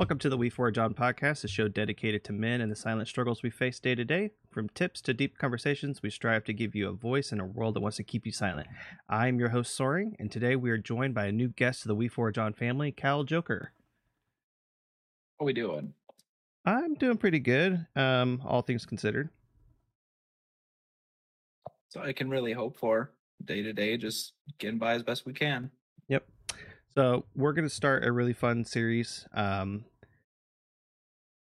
Welcome to the We Forge On podcast, a show dedicated to men and the silent struggles we face day to day. From tips to deep conversations, we strive to give you a voice in a world that wants to keep you silent. I'm your host, Soaring, and today we are joined by a new guest to the We Forge On family, KhalJoker. What are we doing? I'm doing pretty good, um, all things considered. So I can really hope for day to day, just getting by as best we can. Yep. So we're going to start a really fun series. Um,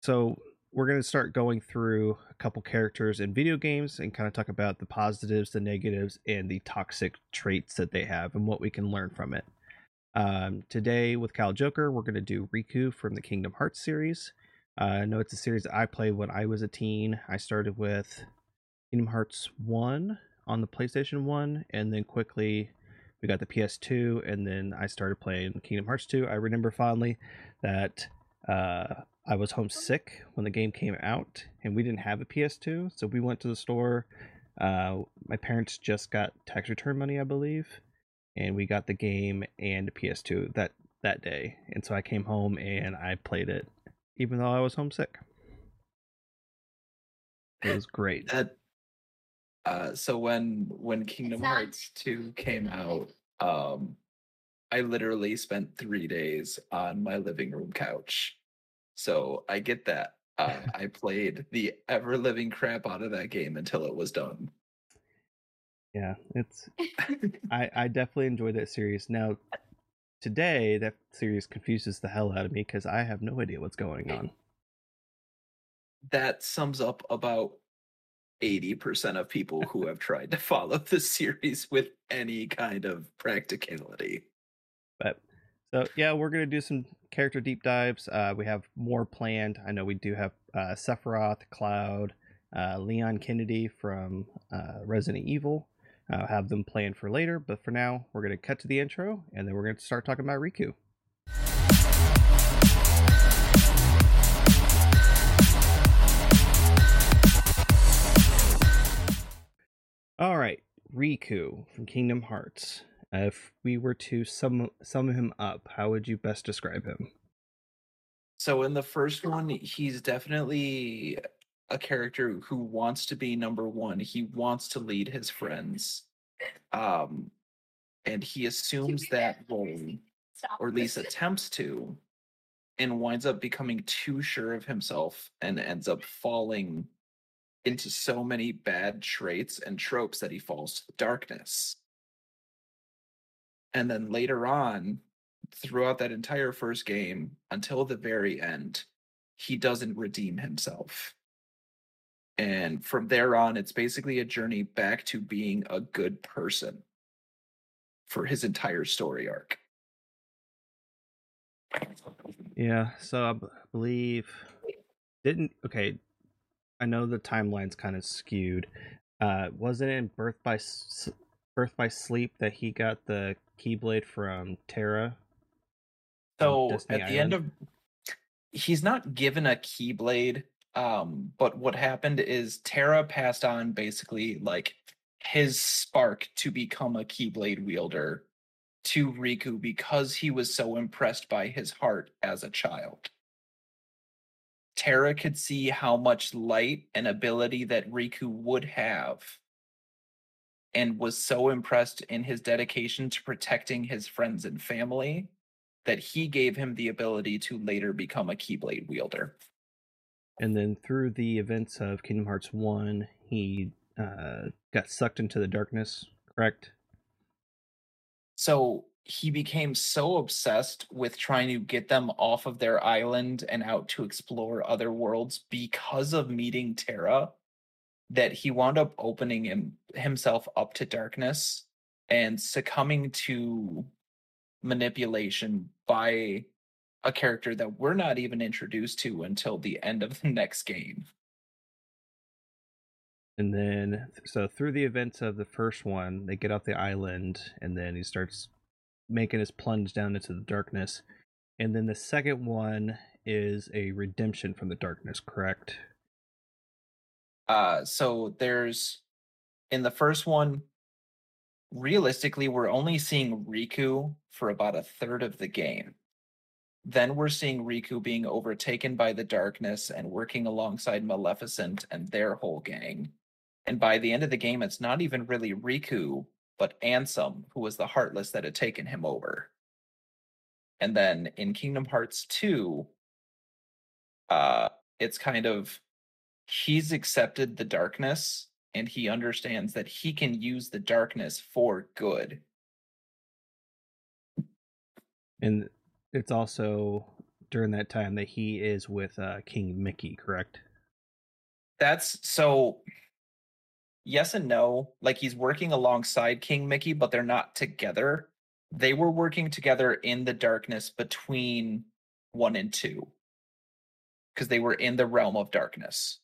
so we're going to start going through a couple characters in video games and kind of talk about the positives, the negatives, and the toxic traits that they have and what we can learn from it. Um, today with KhalJoker, we're going to do Riku from the Kingdom Hearts series. Uh, I know it's a series that I played when I was a teen. I started with Kingdom Hearts 1 on the PlayStation 1, and then quickly we got the PS2, and then I started playing Kingdom Hearts 2. I remember fondly that uh, I was homesick when the game came out, and we didn't have a PS2, so we went to the store. Uh, my parents just got tax return money, I believe, and we got the game and a PS2 that that day. And so I came home and I played it, even though I was homesick. It was great. That uh, so when when Kingdom Hearts 2 came out, um, I literally spent three days on my living room couch. So I get that. Uh, I played the ever living crap out of that game until it was done. Yeah, it's I I definitely enjoy that series. Now today that series confuses the hell out of me because I have no idea what's going on. That sums up about 80% of people who have tried to follow the series with any kind of practicality. But so yeah, we're gonna do some character deep dives. Uh, we have more planned. I know we do have uh, Sephiroth, Cloud, uh, Leon Kennedy from uh, Resident Evil. I'll have them planned for later, but for now, we're gonna cut to the intro, and then we're gonna start talking about Riku. All right, Riku from Kingdom Hearts. If we were to sum sum him up, how would you best describe him? So in the first one, he's definitely a character who wants to be number one. He wants to lead his friends. Um and he assumes that role, or at least attempts to, and winds up becoming too sure of himself and ends up falling into so many bad traits and tropes that he falls to the darkness. And then later on, throughout that entire first game until the very end, he doesn't redeem himself. And from there on, it's basically a journey back to being a good person for his entire story arc. Yeah, so I b- believe didn't okay. I know the timeline's kind of skewed. Uh, wasn't it in Birth by S- Birth by Sleep that he got the Keyblade from Terra? So at the end of he's not given a keyblade um but what happened is Terra passed on basically like his spark to become a keyblade wielder to Riku because he was so impressed by his heart as a child. Terra could see how much light and ability that Riku would have and was so impressed in his dedication to protecting his friends and family that he gave him the ability to later become a Keyblade wielder. And then through the events of Kingdom Hearts 1, he uh, got sucked into the darkness, correct? So he became so obsessed with trying to get them off of their island and out to explore other worlds because of meeting Terra that he wound up opening him, himself up to darkness and succumbing to manipulation by a character that we're not even introduced to until the end of the next game. And then, so through the events of the first one, they get off the island, and then he starts making his plunge down into the darkness. And then the second one is a redemption from the darkness, correct? Uh, so there's in the first one, realistically, we're only seeing Riku for about a third of the game. Then we're seeing Riku being overtaken by the darkness and working alongside Maleficent and their whole gang. And by the end of the game, it's not even really Riku, but Ansem, who was the Heartless that had taken him over. And then in Kingdom Hearts 2, uh, it's kind of he's accepted the darkness and he understands that he can use the darkness for good. And it's also during that time that he is with uh, King Mickey, correct? That's so yes and no. Like he's working alongside King Mickey, but they're not together. They were working together in the darkness between one and two because they were in the realm of darkness.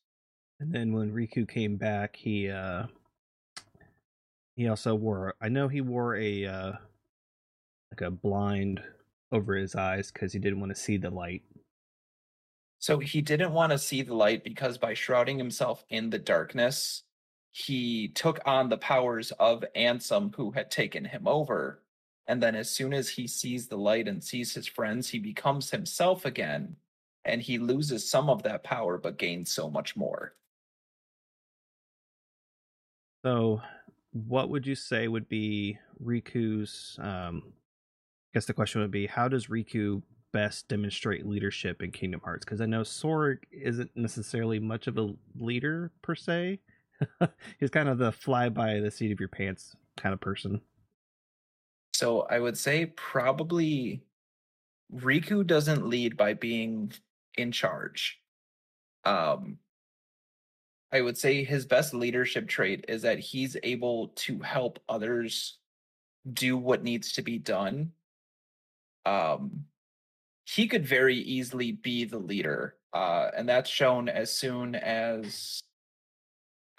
And then when Riku came back, he uh he also wore I know he wore a uh like a blind over his eyes because he didn't want to see the light. So he didn't want to see the light because by shrouding himself in the darkness, he took on the powers of Ansem, who had taken him over. And then, as soon as he sees the light and sees his friends, he becomes himself again. And he loses some of that power, but gains so much more. So, what would you say would be Riku's? Um, I guess the question would be, how does Riku best demonstrate leadership in Kingdom Hearts? Because I know Sora isn't necessarily much of a leader per se. He's kind of the fly by the seat of your pants kind of person. So I would say probably Riku doesn't lead by being in charge. Um, I would say his best leadership trait is that he's able to help others do what needs to be done. Um, he could very easily be the leader, uh, and that's shown as soon as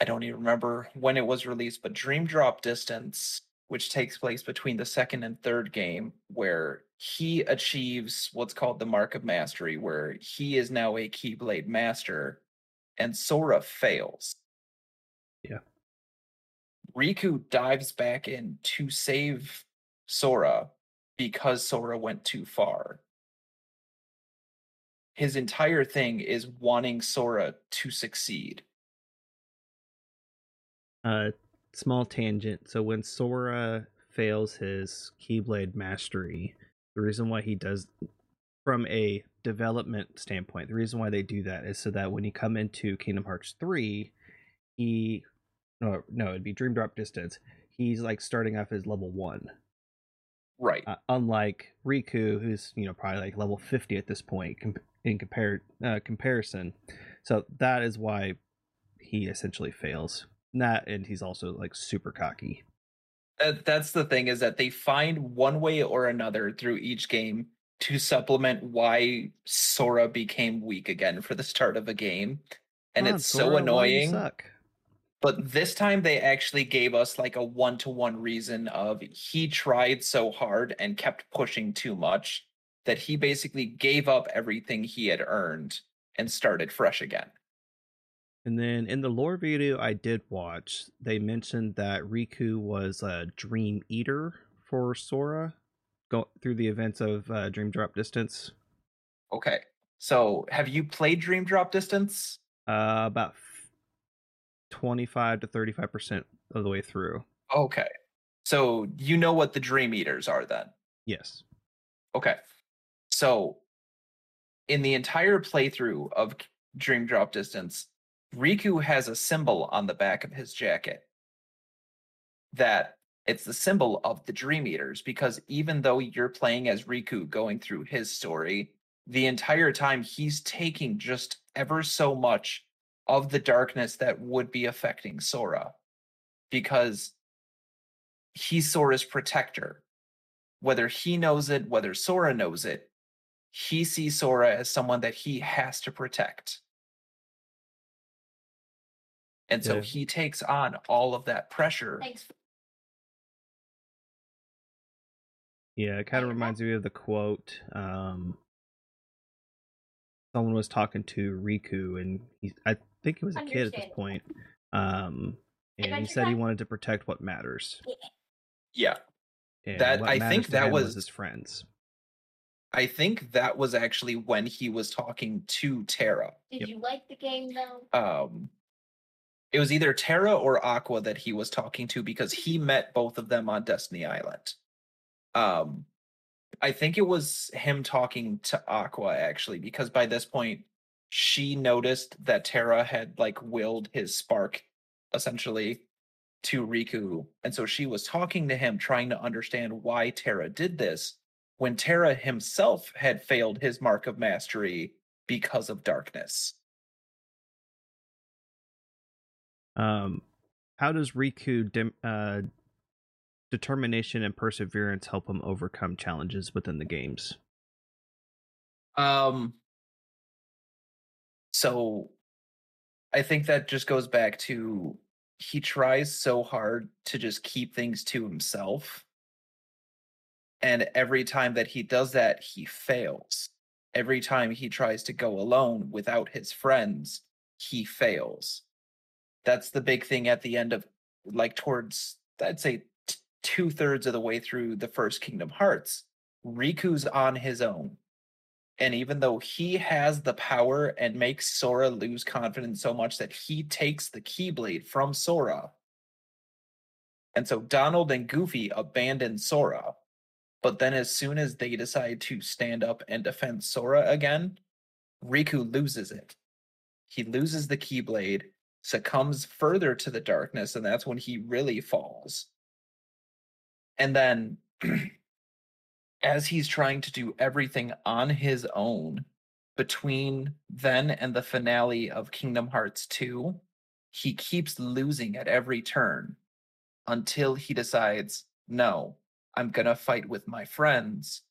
I don't even remember when it was released, but Dream Drop Distance, which takes place between the second and third game, where he achieves what's called the Mark of Mastery, where he is now a Keyblade Master, and Sora fails. Yeah. Riku dives back in to save Sora because Sora went too far. His entire thing is wanting Sora to succeed. Uh, small tangent. So when Sora fails his Keyblade mastery, the reason why he does, from a development standpoint, the reason why they do that is so that when you come into Kingdom Hearts 3, he, no, no, it'd be Dream Drop Distance. He's like starting off as level one. Right. Uh, unlike Riku, who's, you know, probably like level 50 at this point in compared uh, comparison. So that is why he essentially fails that and he's also like super cocky that's the thing is that they find one way or another through each game to supplement why sora became weak again for the start of a game and on, it's sora, so annoying but this time they actually gave us like a one-to-one reason of he tried so hard and kept pushing too much that he basically gave up everything he had earned and started fresh again. And then in the lore video I did watch, they mentioned that Riku was a dream eater for Sora go through the events of uh, Dream Drop Distance. Okay. So have you played Dream Drop Distance? Uh, about 25 to 35% of the way through. Okay. So you know what the Dream Eaters are then? Yes. Okay. So in the entire playthrough of Dream Drop Distance, Riku has a symbol on the back of his jacket that it's the symbol of the Dream Eaters because even though you're playing as Riku going through his story, the entire time he's taking just ever so much of the darkness that would be affecting Sora because he's Sora's protector. Whether he knows it, whether Sora knows it, he sees Sora as someone that he has to protect. And so yeah. he takes on all of that pressure. Thanks. Yeah, it kind of reminds me of the quote. Um, someone was talking to Riku, and he, I think he was a kid at this point. Um, and he said he wanted to protect what matters. Yeah, and that I think that was... was his friends. I think that was actually when he was talking to Terra. Did Yep. you like the game though? Um, it was either Terra or Aqua that he was talking to because he met both of them on Destiny Island. Um, I think it was him talking to Aqua actually, because by this point she noticed that Terra had like willed his spark essentially to Riku. And so she was talking to him, trying to understand why Terra did this when Terra himself had failed his mark of mastery because of darkness. Um, how does Riku dim, uh, determination and perseverance help him overcome challenges within the games? Um so I think that just goes back to he tries so hard to just keep things to himself. And every time that he does that, he fails. Every time he tries to go alone without his friends, he fails. That's the big thing at the end of, like, towards, I'd say, two thirds of the way through the first Kingdom Hearts. Riku's on his own. And even though he has the power and makes Sora lose confidence so much that he takes the Keyblade from Sora. And so Donald and Goofy abandon Sora. But then, as soon as they decide to stand up and defend Sora again, Riku loses it. He loses the Keyblade, succumbs further to the darkness, and that's when he really falls. And then as he's trying to do everything on his own between then and the finale of Kingdom Hearts 2, he keeps losing at every turn until he decides, no, I'm going to fight with my friends.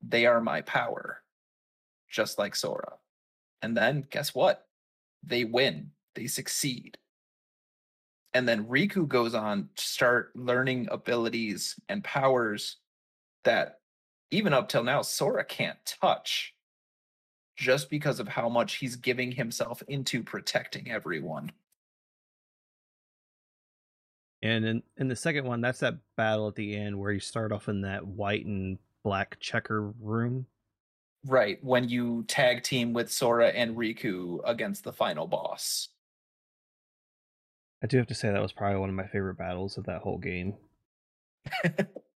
They are my power, just like Sora. And then guess what? They win, they succeed. And then Riku goes on to start learning abilities and powers that even up till now Sora can't touch just because of how much he's giving himself into protecting everyone. And in, in the second one, that's that battle at the end where you start off in that white and black checker room. Right, when you tag team with Sora and Riku against the final boss. I do have to say that was probably one of my favorite battles of that whole game.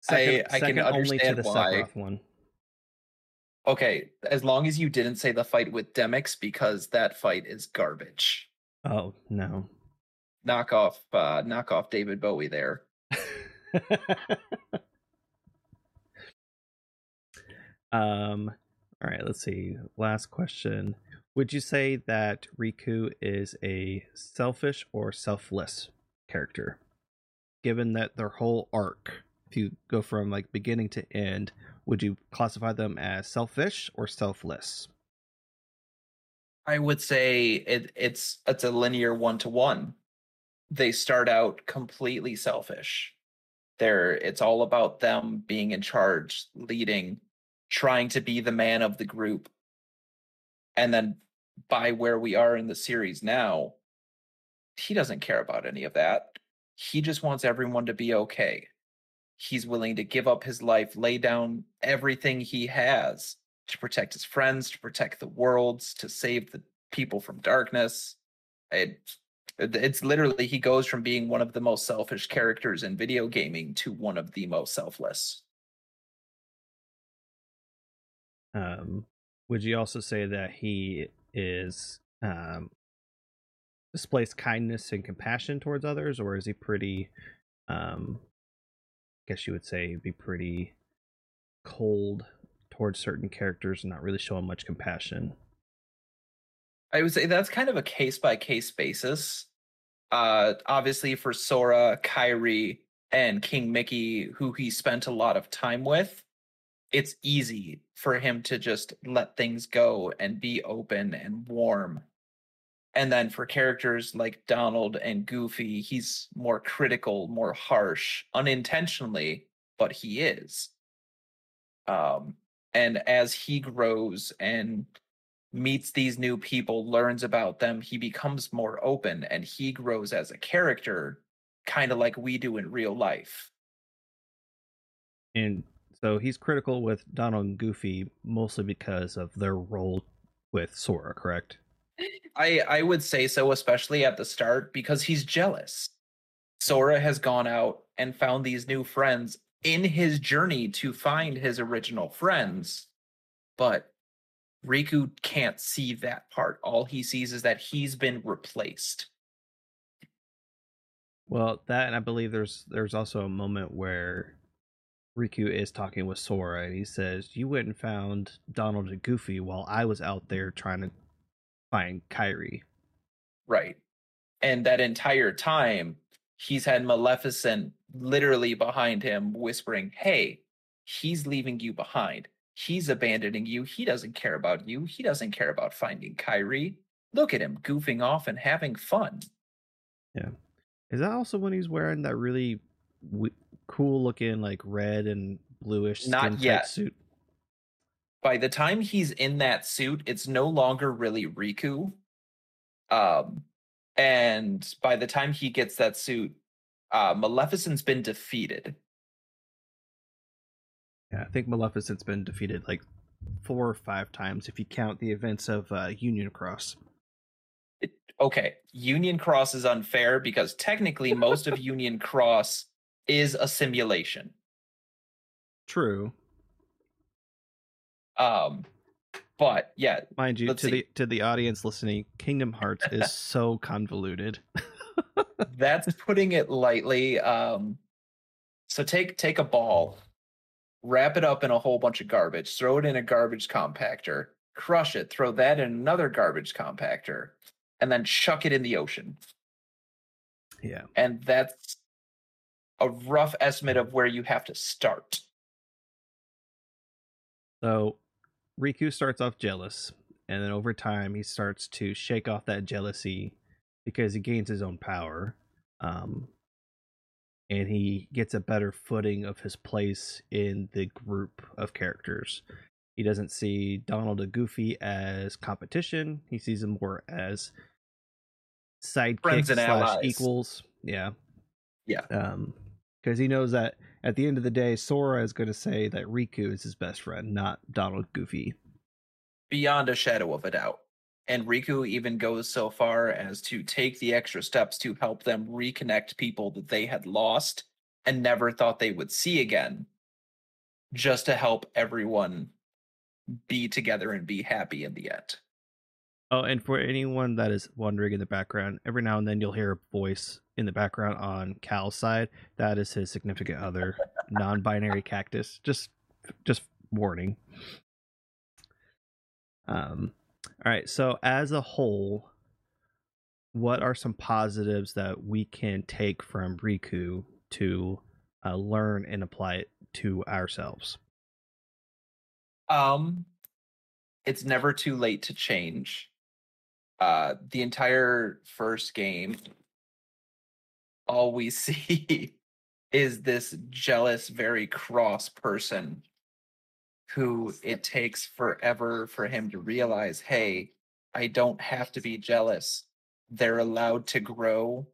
I- I can second only to the why. Sephiroth one. Okay, as long as you didn't say the fight with Demyx because that fight is garbage. Oh no. Knock off uh knock off David Bowie there. um all right, let's see. Last question. Would you say that Riku is a selfish or selfless character? Given that their whole arc, if you go from like beginning to end, would you classify them as selfish or selfless? I would say it, it's it's a linear one to one. They start out completely selfish. They're it's all about them being in charge, leading, trying to be the man of the group. And then by where we are in the series now, he doesn't care about any of that. He just wants everyone to be okay. He's willing to give up his life, lay down everything he has to protect his friends, to protect the worlds, to save the people from darkness. It, it's literally he goes from being one of the most selfish characters in video gaming to one of the most selfless. Um, would you also say that he is um, displays kindness and compassion towards others, or is he pretty? Um, I guess you would say be pretty cold towards certain characters and not really showing much compassion. I would say that's kind of a case by case basis. Uh, obviously, for Sora, Kairi, and King Mickey, who he spent a lot of time with, it's easy for him to just let things go and be open and warm. And then for characters like Donald and Goofy, he's more critical, more harsh, unintentionally, but he is. Um, and as he grows and meets these new people, learns about them, he becomes more open and he grows as a character, kind of like we do in real life. And So he's critical with Donald and Goofy mostly because of their role with Sora, correct? I I would say so, especially at the start, because he's jealous. Sora has gone out and found these new friends in his journey to find his original friends, but Riku can't see that part. All he sees is that he's been replaced. Well, that and I believe there's there's also a moment where Riku is talking with Sora and he says, "You went and found Donald and Goofy while I was out there trying to find Kairi." Right. And that entire time, he's had Maleficent literally behind him whispering, "Hey, he's leaving you behind. He's abandoning you. He doesn't care about you. He doesn't care about finding Kairi. Look at him goofing off and having fun." Yeah. Is that also when he's wearing that really cool looking like red and bluish Not yet. suit? by the time he's in that suit, it's no longer really Riku. Um, and by the time he gets that suit, uh, Maleficent's been defeated. Yeah, I think Maleficent's been defeated like four or five times if you count the events of uh, Union Cross. It, okay, Union Cross is unfair because technically most of Union Cross is a simulation. True, Um, but yeah, mind you, to see. the to the audience listening, Kingdom Hearts is so convoluted. that's putting it lightly. Um, so take take a ball, wrap it up in a whole bunch of garbage, throw it in a garbage compactor, crush it, throw that in another garbage compactor, and then chuck it in the ocean. yeah, And that's a rough estimate of where you have to start. so Riku starts off jealous, and then over time he starts to shake off that jealousy because he gains his own power. Um, and he gets a better footing of his place in the group of characters. He doesn't see Donald and Goofy as competition. He sees them more as sidekicks slash allies. equals. Yeah. Yeah. Um, because he knows that at the end of the day, Sora is going to say that Riku is his best friend, not Donald Goofy. beyond a shadow of a doubt. And Riku even goes so far as to take the extra steps to help them reconnect people that they had lost and never thought they would see again, just to help everyone be together and be happy in the end. Oh, and for anyone that is wondering in the background, every now and then you'll hear a voice in the background on Khal's side. That is his significant other, non-binary cactus. Just, just warning. Um, all right. So as a whole, what are some positives that we can take from Riku to uh, learn and apply it to ourselves? Um, it's never too late to change. Uh, the entire first game, all we see is this jealous, very cross person who it takes forever for him to realize, hey, I don't have to be jealous. They're allowed to grow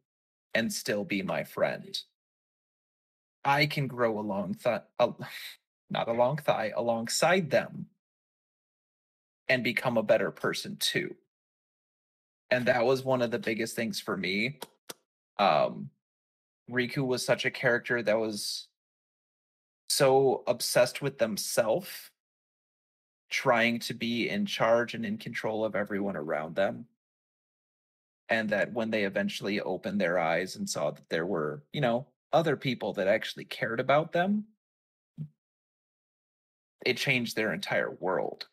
and still be my friend. I can grow along th- not along thigh, alongside them and become a better person too. And that was one of the biggest things for me. Um, Riku was such a character that was so obsessed with themselves, trying to be in charge and in control of everyone around them. And that when they eventually opened their eyes and saw that there were, you know, other people that actually cared about them, it changed their entire world.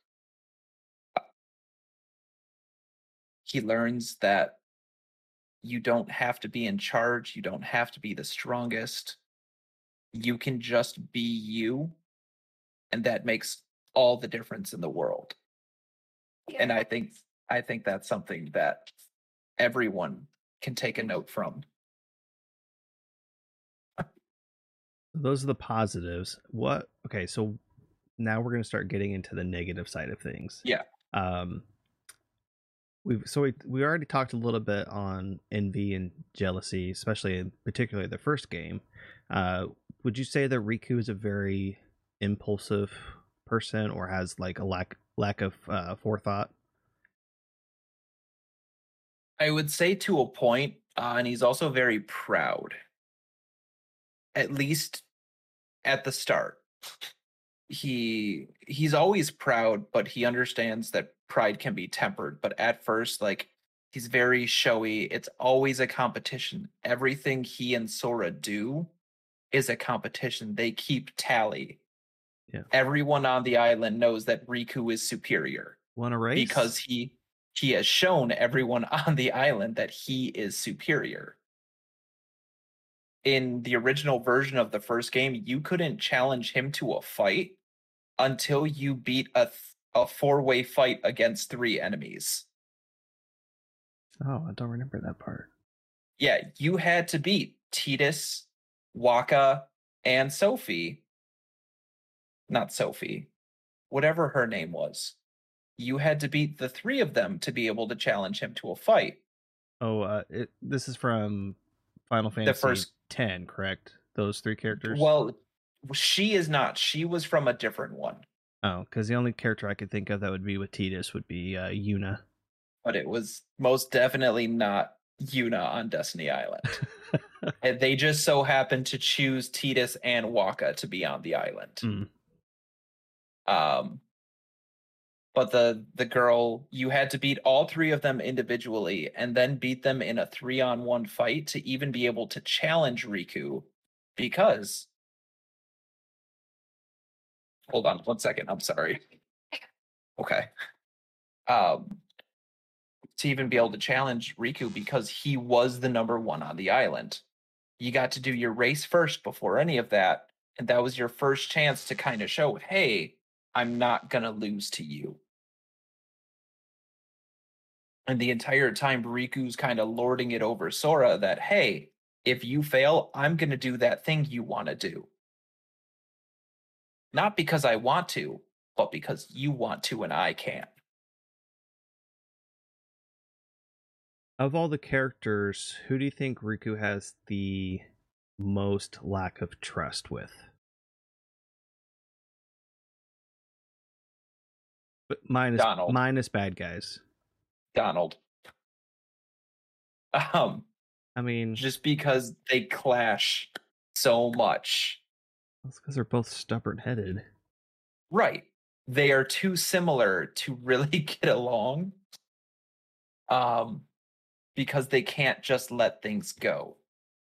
He learns that you don't have to be in charge, you don't have to be the strongest. You can just be you, and that makes all the difference in the world. And I think I think that's something that everyone can take a note from. those are the positives what okay so now we're going to start getting into the negative side of things Yeah. um we've so we, we already talked a little bit on envy and jealousy especially in particularly the first game uh would you say that riku is a very impulsive person or has like a lack lack of uh, forethought? I would say to a point, uh, and he's also very proud. At least at the start. He he's always proud, but he understands that pride can be tempered. But at first, like he's very showy. It's always a competition. Everything he and Sora do is a competition. They keep tally. Yeah. Everyone on the island knows that Riku is superior Want to race? because he he has shown everyone on the island that he is superior. In the original version of the first game, you couldn't challenge him to a fight until you beat a th- a four-way fight against three enemies. oh, I don't remember that part. Yeah, you had to beat Tidus, Wakka, and Sophie. Not Sophie. Whatever her name was. You had to beat the three of them to be able to challenge him to a fight. Oh, uh, it, this is from Final Fantasy the first- ten, correct? Those three characters. Well, she is not. She was from a different one, oh, because the only character I could think of that would be with Tidus would be uh, Yuna. but it was most definitely not Yuna on Destiny Island. And they just so happened to choose Tidus and Wakka to be on the island. Mm. Um, but the the girl, you had to beat all three of them individually, and then beat them in a three on one fight to even be able to challenge Riku, because. Hold on one second. I'm sorry. Okay. Um, to even be able to challenge Riku because he was the number one on the island. You got to do your race first before any of that. And that was your first chance to kind of show, hey, I'm not going to lose to you. And the entire time, Riku's kind of lording it over Sora that, hey, if you fail, I'm going to do that thing you want to do. Not because I want to, but because you want to and I can. Of all the characters, who do you think Riku has the most lack of trust with? But minus Donald. minus bad guys. Donald. Um, I mean, just because they clash so much. That's because they're both stubborn headed. Right. They are too similar to really get along. Um, because they can't just let things go.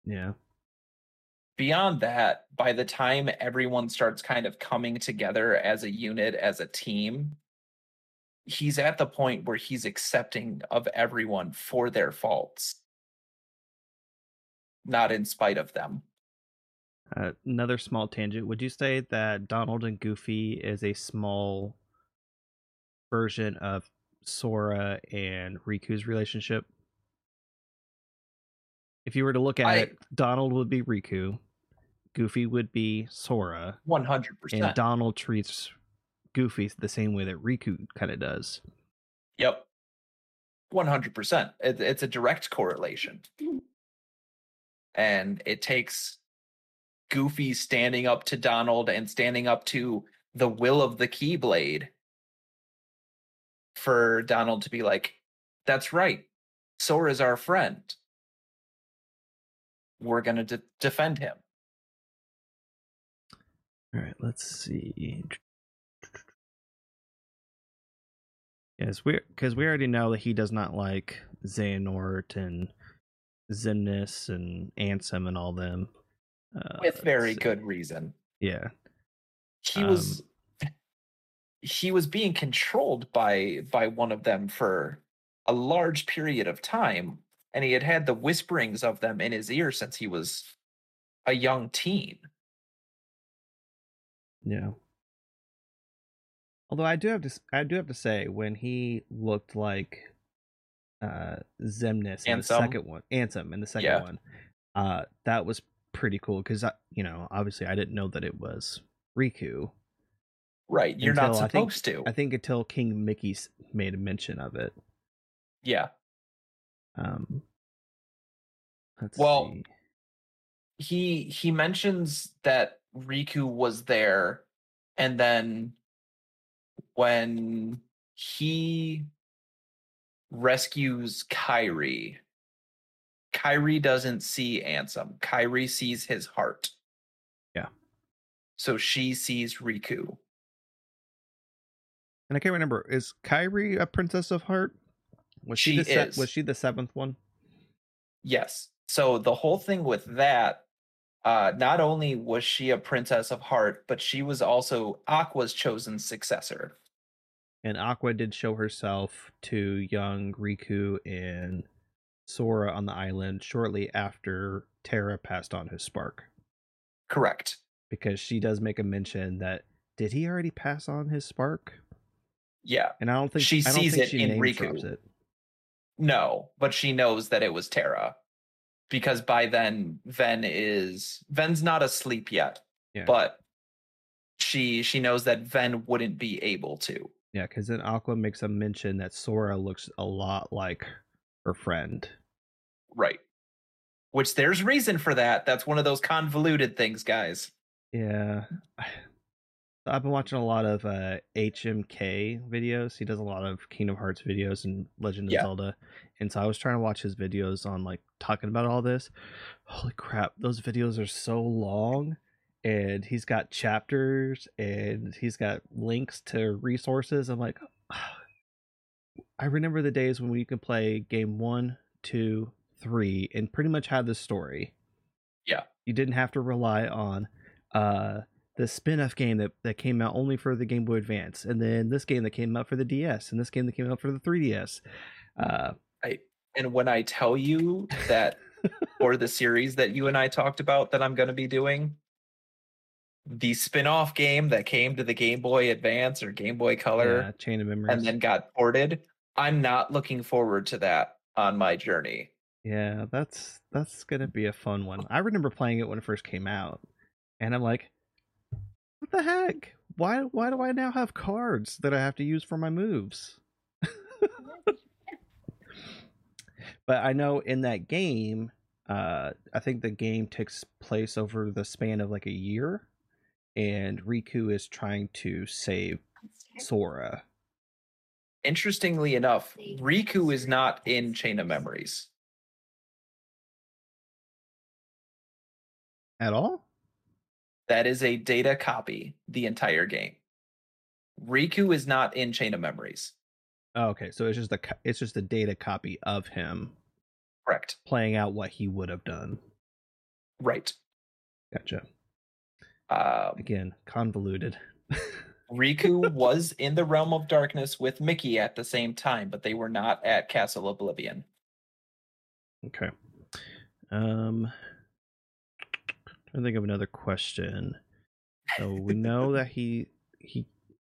Yeah. Beyond that, by the time everyone starts kind of coming together as a unit, as a team, he's at the point where he's accepting of everyone for their faults, not in spite of them. Uh, another small tangent. Would you say that Donald and Goofy is a small version of Sora and Riku's relationship? If you were to look at I- it, Donald would be Riku, Goofy would be Sora, 100%. and Donald treats Goofy the same way that Riku kind of does. Yep. 100%. It, it's a direct correlation. And it takes Goofy standing up to Donald and standing up to the will of the Keyblade for Donald to be like, that's right. Sora's our friend. We're going to de- defend him. All right, let's see. Yes, we because we already know that he does not like Xehanort and Xemnas and Ansem and all them. Uh, With very good reason. Yeah, he was he was being controlled by by one of them for a large period of time and he had had the whisperings of them in his ear since he was a young teen yeah. Although I do have to, I do have to say, when he looked like uh Xemnas in the second one, Ansem in the second Yeah. one, uh, that was pretty cool because you know, obviously, I didn't know that it was Riku. right you're not Until I think- supposed to I think until King Mickey s- made a mention of it. yeah Um, Well, see. he he mentions that riku was there and then when he rescues Kairi, Kairi doesn't see Ansem. Kairi sees his heart. Yeah. So she sees Riku. And I can't remember is Kairi a princess of heart? Was she, She the se- is. was she the seventh one? Yes. So the whole thing with that, uh, not only was she a princess of heart, but she was also Aqua's chosen successor. And Aqua did show herself to young Riku and Sora on the island shortly after Terra passed on his spark. Correct. Because she does make a mention that did he already pass on his spark? Yeah. And I don't think She I don't sees think it she in Riku. it. No, but she knows that it was Terra. Because by then Ven is Ven's not asleep yet. Yeah. But she she knows that Ven wouldn't be able to. Yeah, because then Aqua makes a mention that Sora looks a lot like her friend. Right. Which there's reason for that. That's one of those convoluted things, guys. Yeah. I've been watching a lot of uh, HMK videos. He does a lot of Kingdom Hearts videos and Legend of Yeah. Zelda. And so I was trying to watch his videos on like talking about all this. Holy crap, those videos are so long. And he's got chapters and he's got links to resources. I'm like, I remember the days when we could play game one, two, three, and pretty much have the story. Yeah. You didn't have to rely on uh the spin-off game that, that came out only for the Game Boy Advance, and then this game that came out for the DS, and this game that came out for the 3DS. Uh, And when I tell you that for the series that you and I talked about that I'm going to be doing, the spin-off game that came to the Game Boy Advance or Game Boy Color yeah, Chain of Memories. and then got ported, I'm not looking forward to that on my journey. yeah, that's that's gonna be a fun one. I remember playing it when it first came out, and I'm like, what the heck? Why why do I now have cards that I have to use for my moves? but I know in that game, uh, I think the game takes place over the span of like a year, and Riku is trying to save Sora. Interestingly enough, Riku is not in Chain of Memories. At all? That is a data copy the entire game. Riku is not in Chain of Memories. Oh, okay, so it's just a it's just a data copy of him Correct. playing out what he would have done. Right. Gotcha. Um, Again, convoluted. Riku was in the realm of darkness with Mickey at the same time, but they were not at Castle Oblivion. okay. Um, trying to think of another question. So we know that he he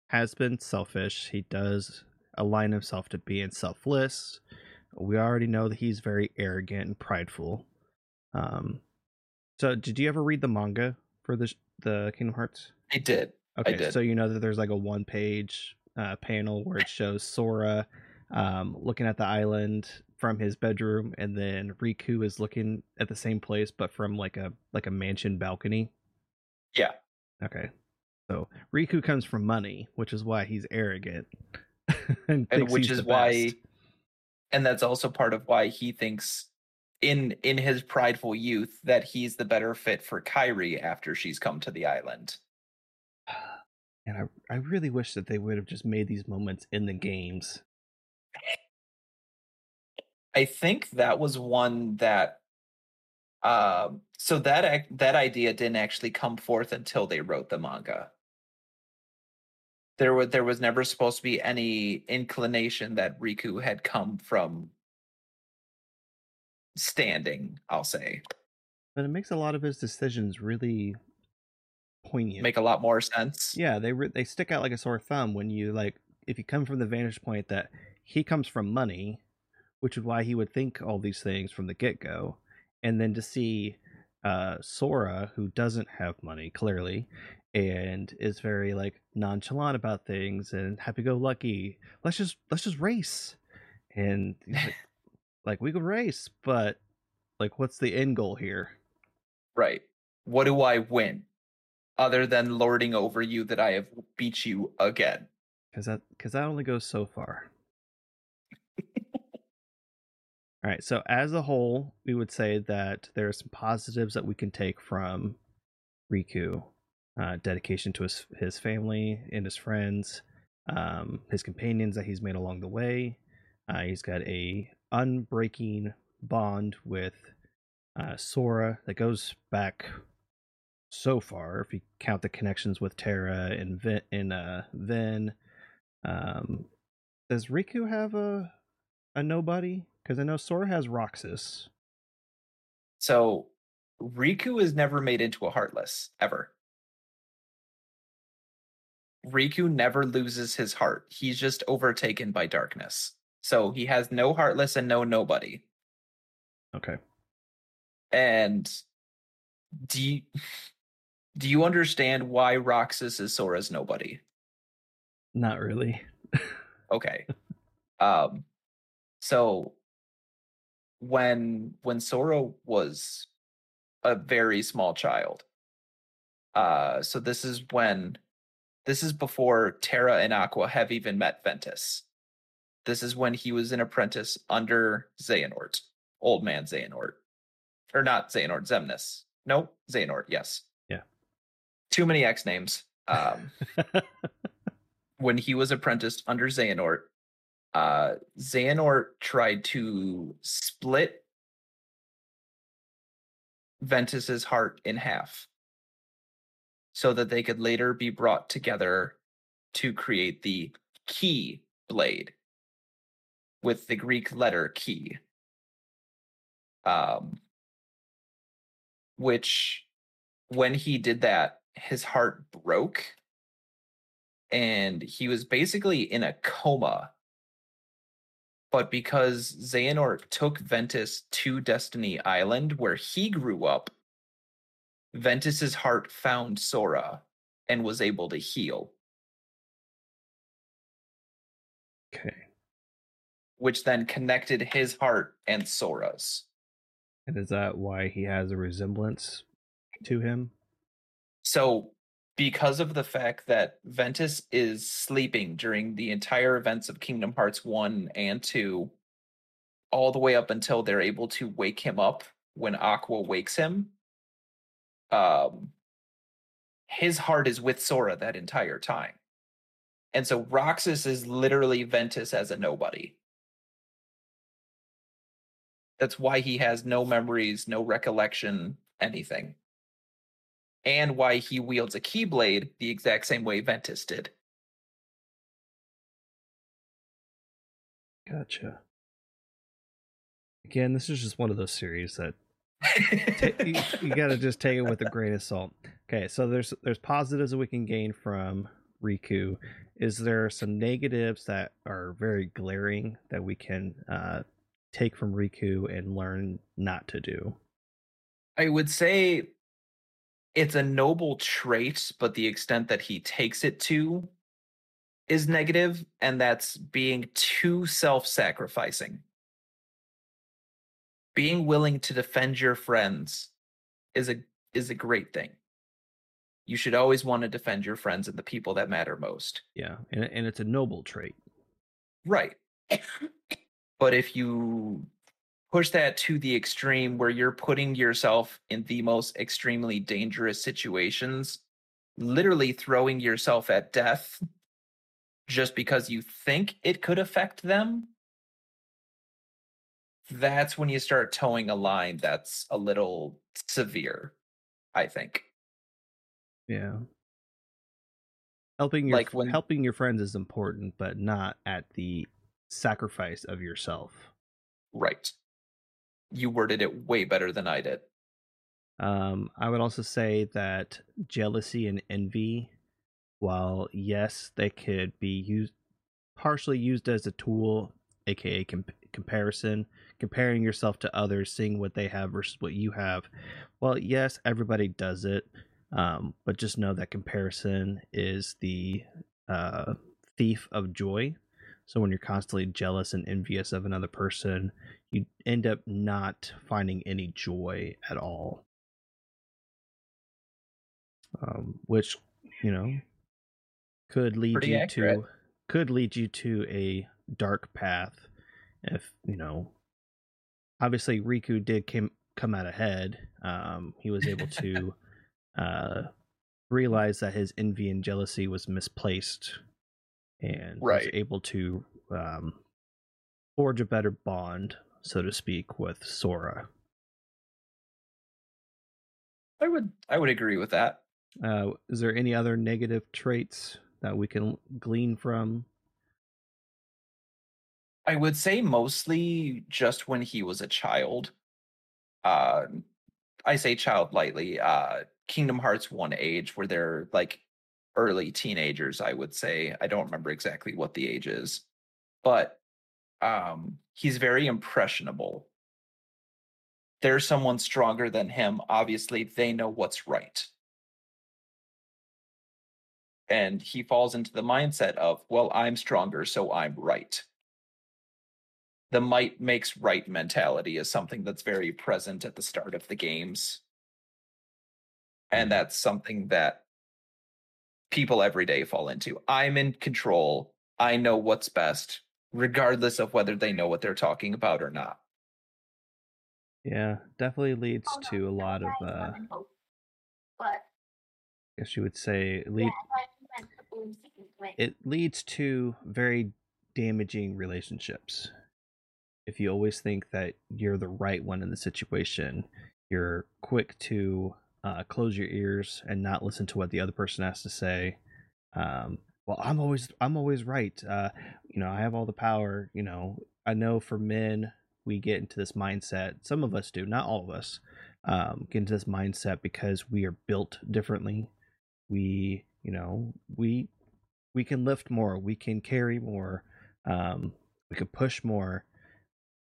has been selfish. He does align himself to being selfless. We already know that he's very arrogant and prideful. Um, so did you ever read the manga for the the Kingdom Hearts? I did. Okay, so you know that there's like a one page uh, panel where it shows Sora um, looking at the island from his bedroom, and then Riku is looking at the same place but from like a like a mansion balcony. Yeah. Okay. So Riku comes from money, which is why he's arrogant, and, And which is why best. and that's also part of why he thinks in in his prideful youth that he's the better fit for Kairi after she's come to the island. And I I really wish that they would have just made these moments in the games. I think that was one that um so that that idea didn't actually come forth until they wrote the manga. There was there was never supposed to be any inclination that Riku had come from standing, I'll say. But it makes a lot of his decisions really poignant. Make a lot more sense. yeah they re- they stick out like a sore thumb when you like if you come from the vantage point that he comes from money which is why he would think all these things from the get-go and then to see uh sora who doesn't have money clearly and is very like nonchalant about things and happy-go-lucky let's just let's just race and like, like we could race but like what's the end goal here Right. What do I win? Other than lording over you that I have beat you again. Because that because that only goes so far. All right. So as a whole, we would say that there are some positives that we can take from Riku. Uh, dedication to his his family and his friends, um, his companions that he's made along the way. Uh, he's got a unbreaking bond with uh, Sora that goes back so far. If you count the connections with Terra and Vin, and uh, Ven, um, does Riku have a a nobody? Because I know Sora has Roxas. So Riku is never made into a heartless ever. Riku never loses his heart. He's just overtaken by darkness. So he has no heartless and no nobody. Okay. And do you, do you understand why Roxas is Sora's nobody? Not really. Okay. um so when when Sora was a very small child. Uh so this is when this is before Terra and Aqua have even met Ventus. This is when he was an apprentice under Xehanort, old man Xehanort. Or not Xehanort, Xemnas. No, Xehanort, yes. Too many X names. Um, when he was apprenticed under Xehanort, uh, Xehanort tried to split Ventus's heart in half so that they could later be brought together to create the key blade with the Greek letter key. Um, which, when he did that, his heart broke and he was basically in a coma. But because Xehanort took Ventus to Destiny Island, where he grew up, Ventus's heart found Sora and was able to heal, okay. which then connected his heart and Sora's. And is that why he has a resemblance to him? So, because of the fact that Ventus is sleeping during the entire events of Kingdom Hearts 1 and 2, all the way up until they're able to wake him up when Aqua wakes him, um, his heart is with Sora that entire time. And so Roxas is literally Ventus as a nobody. That's why he has no memories, no recollection, anything. And why he wields a keyblade the exact same way Ventus did. Gotcha. Again, this is just one of those series that ta- you, you got to just take it with a grain of salt. Okay, so there's there's positives that we can gain from Riku. Is there some negatives that are very glaring that we can uh, take from Riku and learn not to do? I would say it's a noble trait, but the extent that he takes it to is negative, and that's being too self sacrificing. Being willing to defend your friends is a is a great thing. You should always want to defend your friends and the people that matter most. Yeah, and and it's a noble trait. Right. but if you push that to the extreme where you're putting yourself in the most extremely dangerous situations, literally throwing yourself at death just because you think it could affect them, that's when you start towing a line that's a little severe, I think. Yeah. Helping your Like when- helping your friends is important, but not at the sacrifice of yourself. Right. You worded it way better than I did. Um, I would also say that jealousy and envy, while yes, they could be used partially used as a tool, aka comp- comparison, comparing yourself to others, seeing what they have versus what you have. Well, yes, everybody does it, um, but just know that comparison is the uh, thief of joy. So when you're constantly jealous and envious of another person, you end up not finding any joy at all. um, which you know could lead Pretty you accurate. to could lead you to a dark path if you know obviously riku did came come out ahead um he was able to uh realize that his envy and jealousy was misplaced and was able to um forge a better bond so to speak with sora I would I would agree with that. uh is there any other negative traits that we can glean from I would say mostly just when he was a child. Uh, I say child lightly. Uh, Kingdom Hearts one age where they're like early teenagers. I would say I don't remember exactly what the age is, but um, he's very impressionable. There's someone stronger than him. Obviously, they know what's right. And he falls into the mindset of, well, I'm stronger, so I'm right the might makes right mentality is something that's very present at the start of the games. And that's something that people every day fall into. I'm in control. I know what's best, regardless of whether they know what they're talking about or not. yeah definitely leads Oh, no, to a lot of that's uh Hope. But I guess you would say lead, yeah, but he went to Bloom City with it leads to very damaging relationships. If you always think that you're the right one in the situation, you're quick to uh, close your ears and not listen to what the other person has to say. Um, well, I'm always I'm always right. Uh, you know, I have all the power. You know, I know for men we get into this mindset. Some of us do, not all of us. Um, get into this mindset because we are built differently. We, you know, we we can lift more, we can carry more, um, we can push more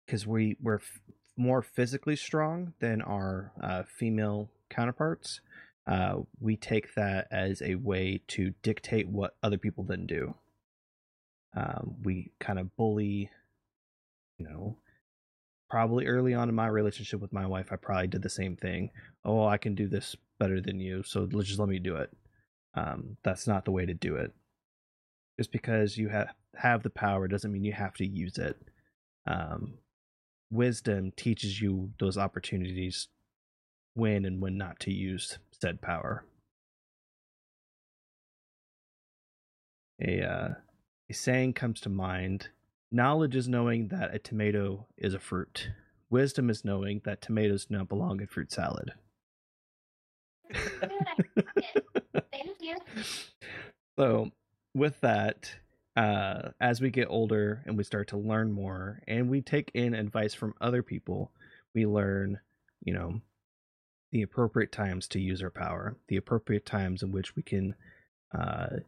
because we we're f- more physically strong than our uh, female counterparts. Uh, we take that as a way to dictate what other people then do. Um, we kind of bully, you know. Probably early on in my relationship with my wife, I probably did the same thing. Oh, I can do this better than you, so let's just let me do it. Um, that's not the way to do it just because you have have the power doesn't mean you have to use it. Um, wisdom teaches you those opportunities when and when not to use said power. A uh, a saying comes to mind: knowledge is knowing that a tomato is a fruit. Wisdom is knowing that tomatoes do not belong in fruit salad. Thank you. So, with that, uh, as we get older and we start to learn more and we take in advice from other people, we learn, you know, the appropriate times to use our power, the appropriate times in which we can uh,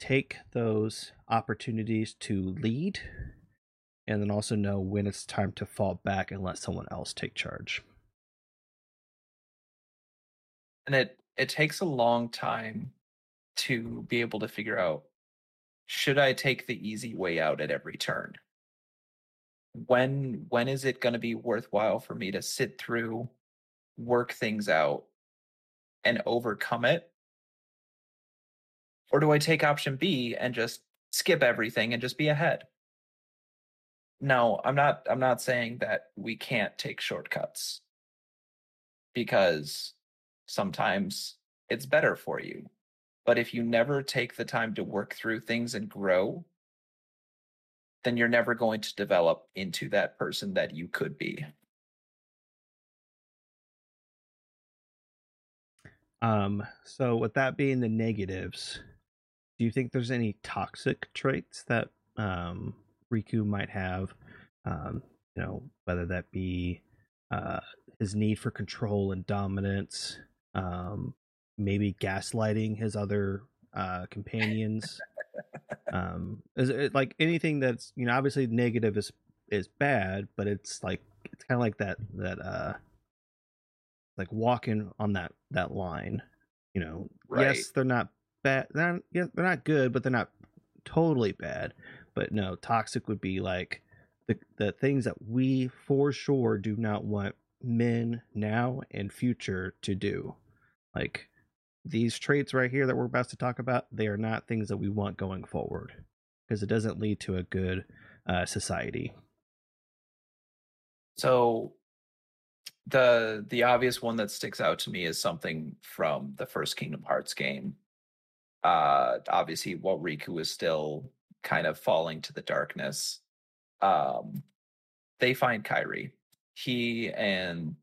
take those opportunities to lead, and then also know when it's time to fall back and let someone else take charge. And it it takes a long time to be able to figure out should I take the easy way out at every turn? When when is it going to be worthwhile for me to sit through, work things out and overcome it? Or do I take option B and just skip everything and just be ahead? No, I'm not I'm not saying that we can't take shortcuts because sometimes it's better for you. But if you never take the time to work through things and grow, then you're never going to develop into that person that you could be. Um, so with that being the negatives, do you think there's any toxic traits that um Riku might have? Um, you know, whether that be uh his need for control and dominance, um, maybe gaslighting his other uh companions. um, is it like anything that's you know obviously negative is is bad, but it's like it's kind of like that that uh like walking on that that line you know Right. yes they're not bad they're not, yeah, they're not good but they're not totally bad but no toxic would be like the the things that we for sure do not want men now and future to do like these traits right here that we're about to talk about, they are not things that we want going forward because it doesn't lead to a good uh, society. So the the obvious one that sticks out to me is something from the first Kingdom Hearts game. Uh obviously while Riku is still kind of falling to the darkness, um they find Kairi. He and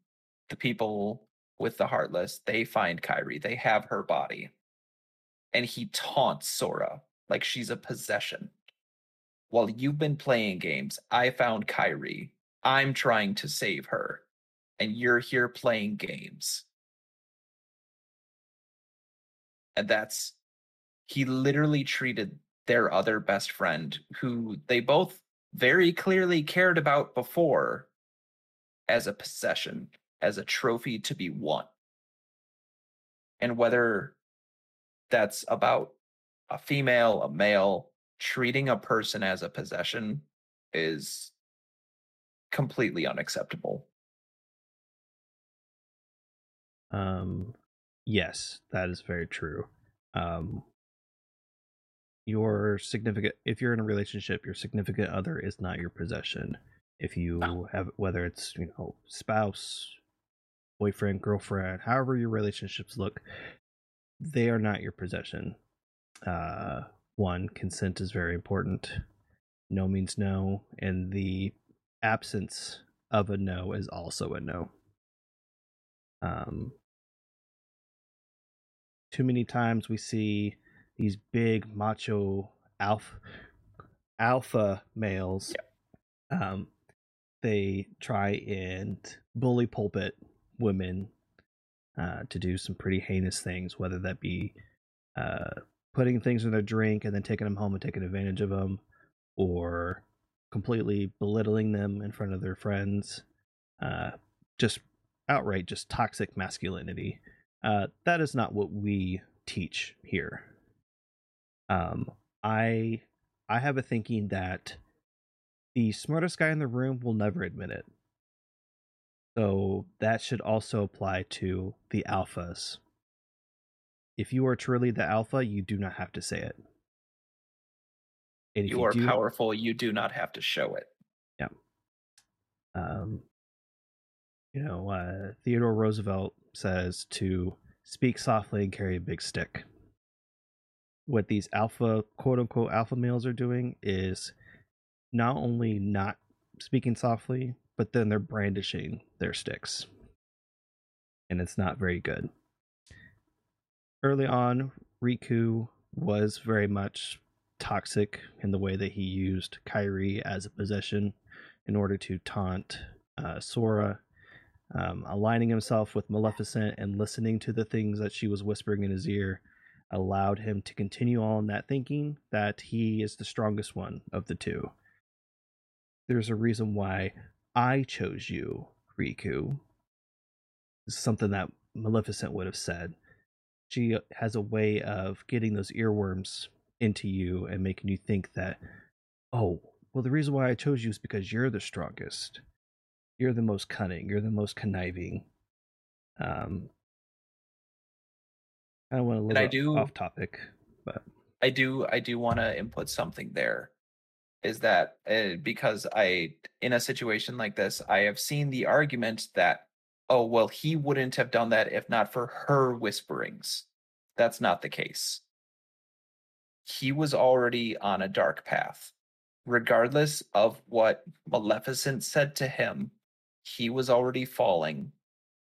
the people with the Heartless, they find Kairi. They have her body. And he taunts Sora like she's a possession. While you've been playing games, I found Kairi. I'm trying to save her. And you're here playing games. And that's, he literally treated their other best friend, who they both very clearly cared about before, as a possession, as a trophy to be won. And whether that's about a female, a male, treating a person as a possession is completely unacceptable. Um, yes, that is very true. Um, your significant, if you're in a relationship, your significant other is not your possession. If you have, whether it's you know spouse, boyfriend, girlfriend, however your relationships look, they are not your possession. Uh, one, consent is very important. No means no, and the absence of a no is also a no. Um, too many times we see these big macho alpha alpha males. Um, they try and bully pulpit women uh, to do some pretty heinous things, whether that be uh, putting things in their drink and then taking them home and taking advantage of them, or completely belittling them in front of their friends. Uh, just outright, just toxic masculinity. Uh, that is not what we teach here. Um, I I have a thinking that the smartest guy in the room will never admit it. So that should also apply to the alphas. If you are truly the alpha, you do not have to say it. And if You are do, powerful, you do not have to show it. Yeah. Um, you know, uh, Theodore Roosevelt says to speak softly and carry a big stick. What these alpha, quote unquote, alpha males are doing is not only not speaking softly, but then they're brandishing their sticks. And it's not very good. Early on, Riku was very much toxic in the way that he used Kairi as a possession in order to taunt uh, Sora, um, aligning himself with Maleficent and listening to the things that she was whispering in his ear allowed him to continue on that thinking that he is the strongest one of the two. There's a reason why I chose you, Riku. This is something that Maleficent would have said. She has a way of getting those earworms into you and making you think that, oh, well, the reason why I chose you is because you're the strongest. You're the most cunning. You're the most conniving. Um, I don't want to And I do- off topic, but I do I do want to input something there is that uh, because I in a situation like this I have seen the argument that oh well he wouldn't have done that if not for her whisperings. That's not the case. He was already on a dark path. Regardless of what Maleficent said to him, he was already falling.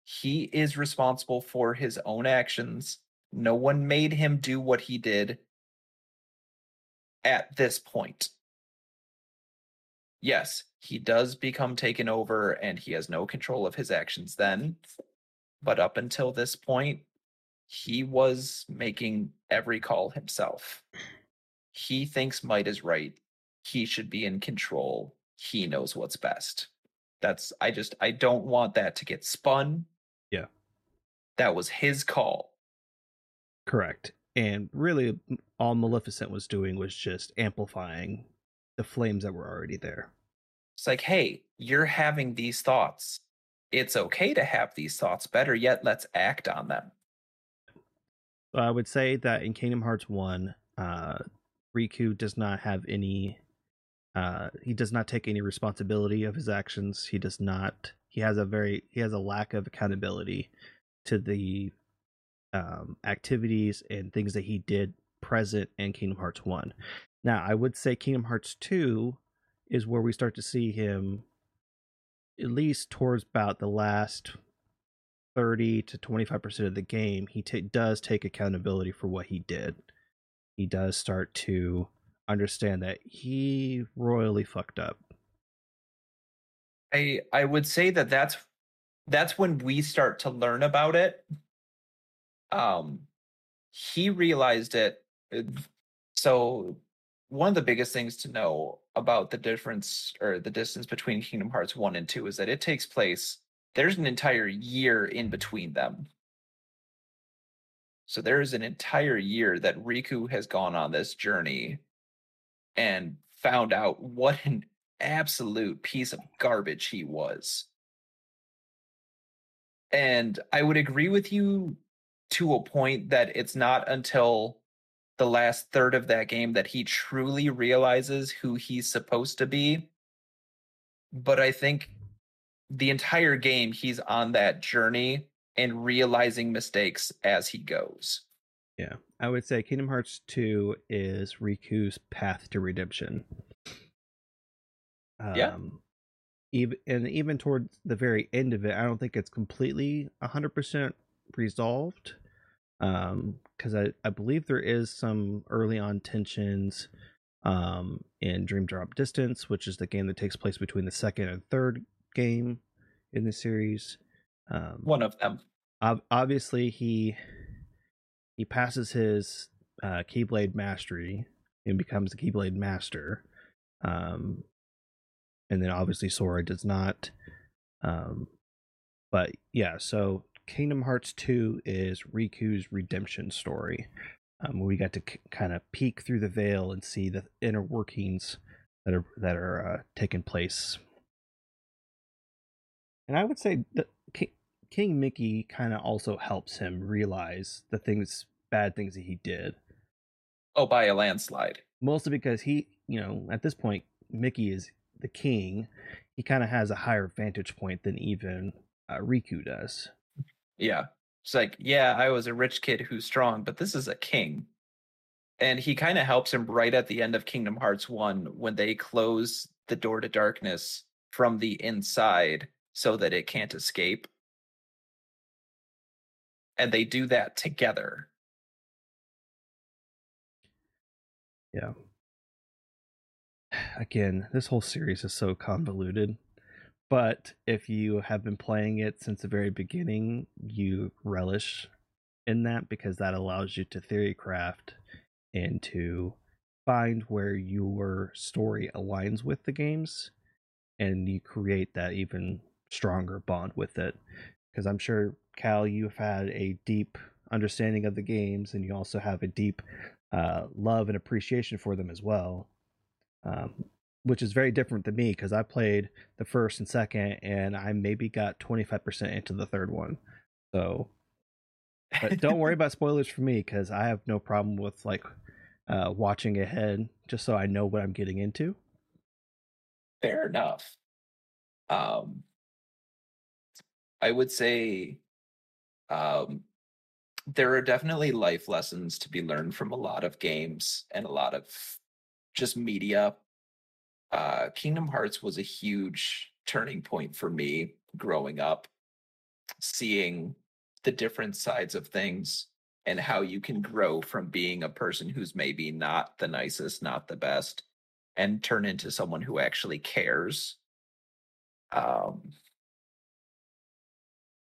He is responsible for his own actions. No one made him do what he did at this point. Yes, he does become taken over and he has no control of his actions then. But up until this point, he was making every call himself. He thinks might is right. He should be in control. He knows what's best. That's, I just, I don't want that to get spun. Yeah. That was his call. correct. And really, all Maleficent was doing was just amplifying the flames that were already there. It's like, hey, you're having these thoughts. It's okay to have these thoughts. Better yet, let's act on them. I would say that in Kingdom Hearts 1, uh, Riku does not have any uh, he does not take any responsibility of his actions. He does not he has a very he has a lack of accountability to the um, activities and things that he did present in Kingdom Hearts 1. Now, I would say Kingdom Hearts 2 is where we start to see him at least towards about the last 30 to 25% of the game, he ta does take accountability for what he did. He does start to understand that he royally fucked up. I I would say that that's that's when we start to learn about it. Um, he realized it. uh, So one of the biggest things to know about the difference or the distance between Kingdom Hearts 1 and 2 is that it takes place there's an entire year in between them. So there is an entire year that Riku has gone on this journey and found out what an absolute piece of garbage he was. And I would agree with you to a point that it's not until the last third of that game that he truly realizes who he's supposed to be. But I think the entire game he's on that journey and realizing mistakes as he goes. Yeah. I would say Kingdom Hearts 2 is Riku's path to redemption. Um, Yeah. Even and even towards the very end of it, I don't think it's completely 100% resolved. Um, because I, I believe there is some early on tensions um in Dream Drop Distance, which is the game that takes place between the second and third game in the series. Um, One of them. ob- obviously he he passes his uh, Keyblade mastery and becomes the Keyblade master. Um, and then obviously Sora does not. Um, but yeah, so Kingdom Hearts 2 is Riku's redemption story. Um, we got to k- kind of peek through the veil and see the inner workings that are that are uh, taking place. And I would say that King Mickey kind of also helps him realize the things, bad things that he did. Oh, by a landslide. Mostly because he, you know, at this point, Mickey is the king. He kind of has a higher vantage point than even uh, Riku does. Yeah. It's like, yeah, I was a rich kid who's strong, but this is a king. And he kind of helps him right at the end of Kingdom Hearts 1 when they close the door to darkness from the inside so that it can't escape. And they do that together. Yeah. Again, this whole series is so convoluted. But if you have been playing it since the very beginning, you relish in that because that allows you to theory craft and to find where your story aligns with the games and you create that even stronger bond with it. Because I'm sure, Khal, you've had a deep understanding of the games and you also have a deep uh, love and appreciation for them as well, um, which is very different than me because I played the first and second, and I maybe got 25% into the third one. So, but don't worry about spoilers for me because I have no problem with like uh, watching ahead just so I know what I'm getting into. Fair enough. Um, I would say um, there are definitely life lessons to be learned from a lot of games and a lot of just media. Uh, Kingdom Hearts was a huge turning point for me growing up, seeing the different sides of things and how you can grow from being a person who's maybe not the nicest, not the best, and turn into someone who actually cares. Um,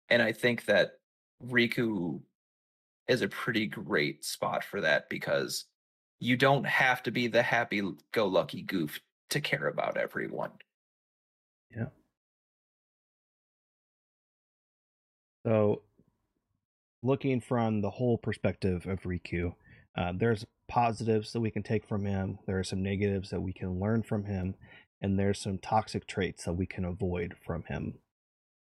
and I think that Riku is a pretty great spot for that because you don't have to be the happy go lucky goof to care about everyone. Yeah. So, looking from the whole perspective of Riku, uh, there's positives that we can take from him. There are some negatives that we can learn from him, and there's some toxic traits that we can avoid from him.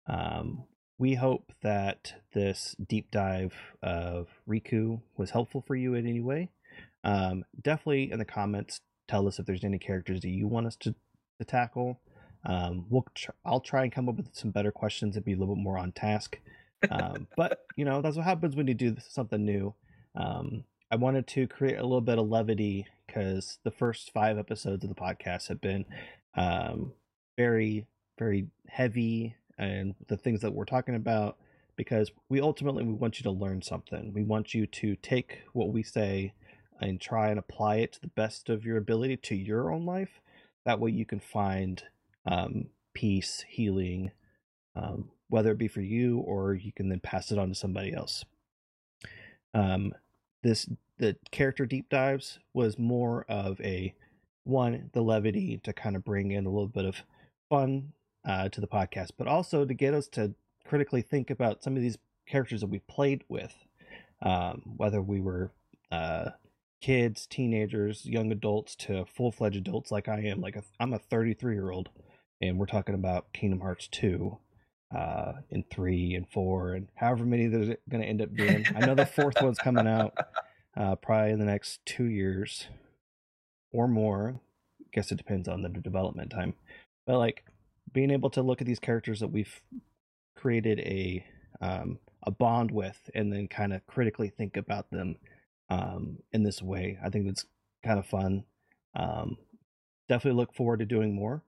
Um, we hope that this deep dive of Riku was helpful for you in any way. Um, definitely in the comments, tell us if there's any characters that you want us to, to tackle. Um, we'll tr- I'll try and come up with some better questions and be a little bit more on task. Um, but you know that's what happens when you do something new. Um, I wanted to create a little bit of levity because the first five episodes of the podcast have been um, very, very heavy and the things that we're talking about because we ultimately we want you to learn something. We want you to take what we say and try and apply it to the best of your ability to your own life. That way you can find um, peace, healing, um, whether it be for you or you can then pass it on to somebody else. Um, this the character deep dives was more of a one the levity to kind of bring in a little bit of fun uh, to the podcast, but also to get us to critically think about some of these characters that we played with, um, whether we were uh, kids, teenagers, young adults to full fledged adults like I am. Like i I'm a 33 year old, and we're talking about Kingdom Hearts 2 uh in three and four and however many there's going to end up being. I know the fourth one's coming out uh probably in the next two years or more. I guess it depends on the development time. But like being able to look at these characters that we've created a um a bond with and then kind of critically think about them um in this way i think that's kind of fun um definitely look forward to doing more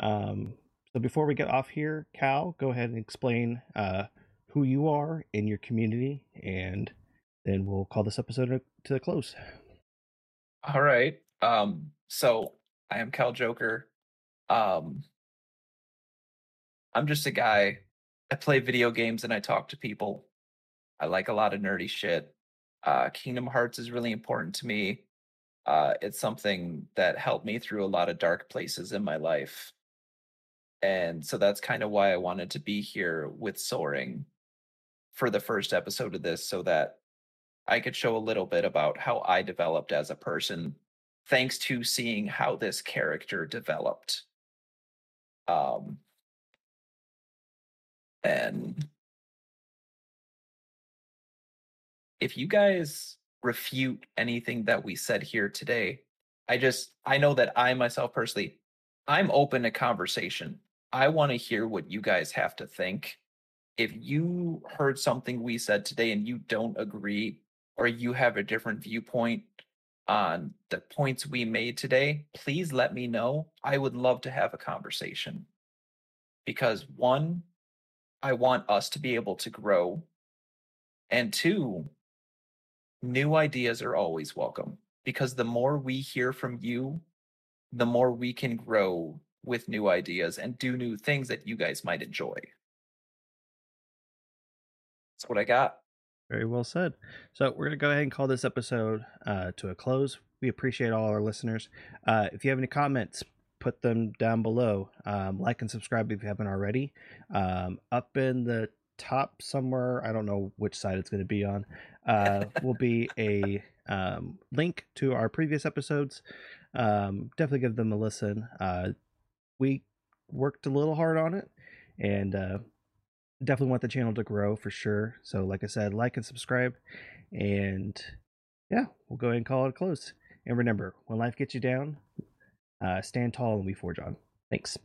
um so before we get off here, Khal, go ahead and explain uh, who you are in your community, and then we'll call this episode to a close. All right. Um, so I am KhalJoker. Um, I'm just a guy. I play video games and I talk to people. I like a lot of nerdy shit. Uh, Kingdom Hearts is really important to me. Uh, it's something that helped me through a lot of dark places in my life. And so that's kind of why I wanted to be here with Soaring for the first episode of this so that I could show a little bit about how I developed as a person thanks to seeing how this character developed. Um and if you guys refute anything that we said here today, I just I know that I myself personally I'm open to conversation. I want to hear what you guys have to think. If you heard something we said today and you don't agree, or you have a different viewpoint on the points we made today, please let me know. I would love to have a conversation. Because one, I want us to be able to grow. And two, new ideas are always welcome. Because the more we hear from you, the more we can grow with new ideas and do new things that you guys might enjoy. That's what I got. Very well said. So we're gonna go ahead and call this episode uh, to a close. We appreciate all our listeners. Uh, if you have any comments, put them down below. Um, like and subscribe if you haven't already. Um, up in the top somewhere, I don't know which side it's going to be on, uh, will be a um, link to our previous episodes. Um, definitely give them a listen. Uh, we worked a little hard on it and uh, definitely want the channel to grow for sure. So, like I said, like and subscribe. And yeah, we'll go ahead and call it a close. And remember, when life gets you down, uh, stand tall and we forge on. Thanks.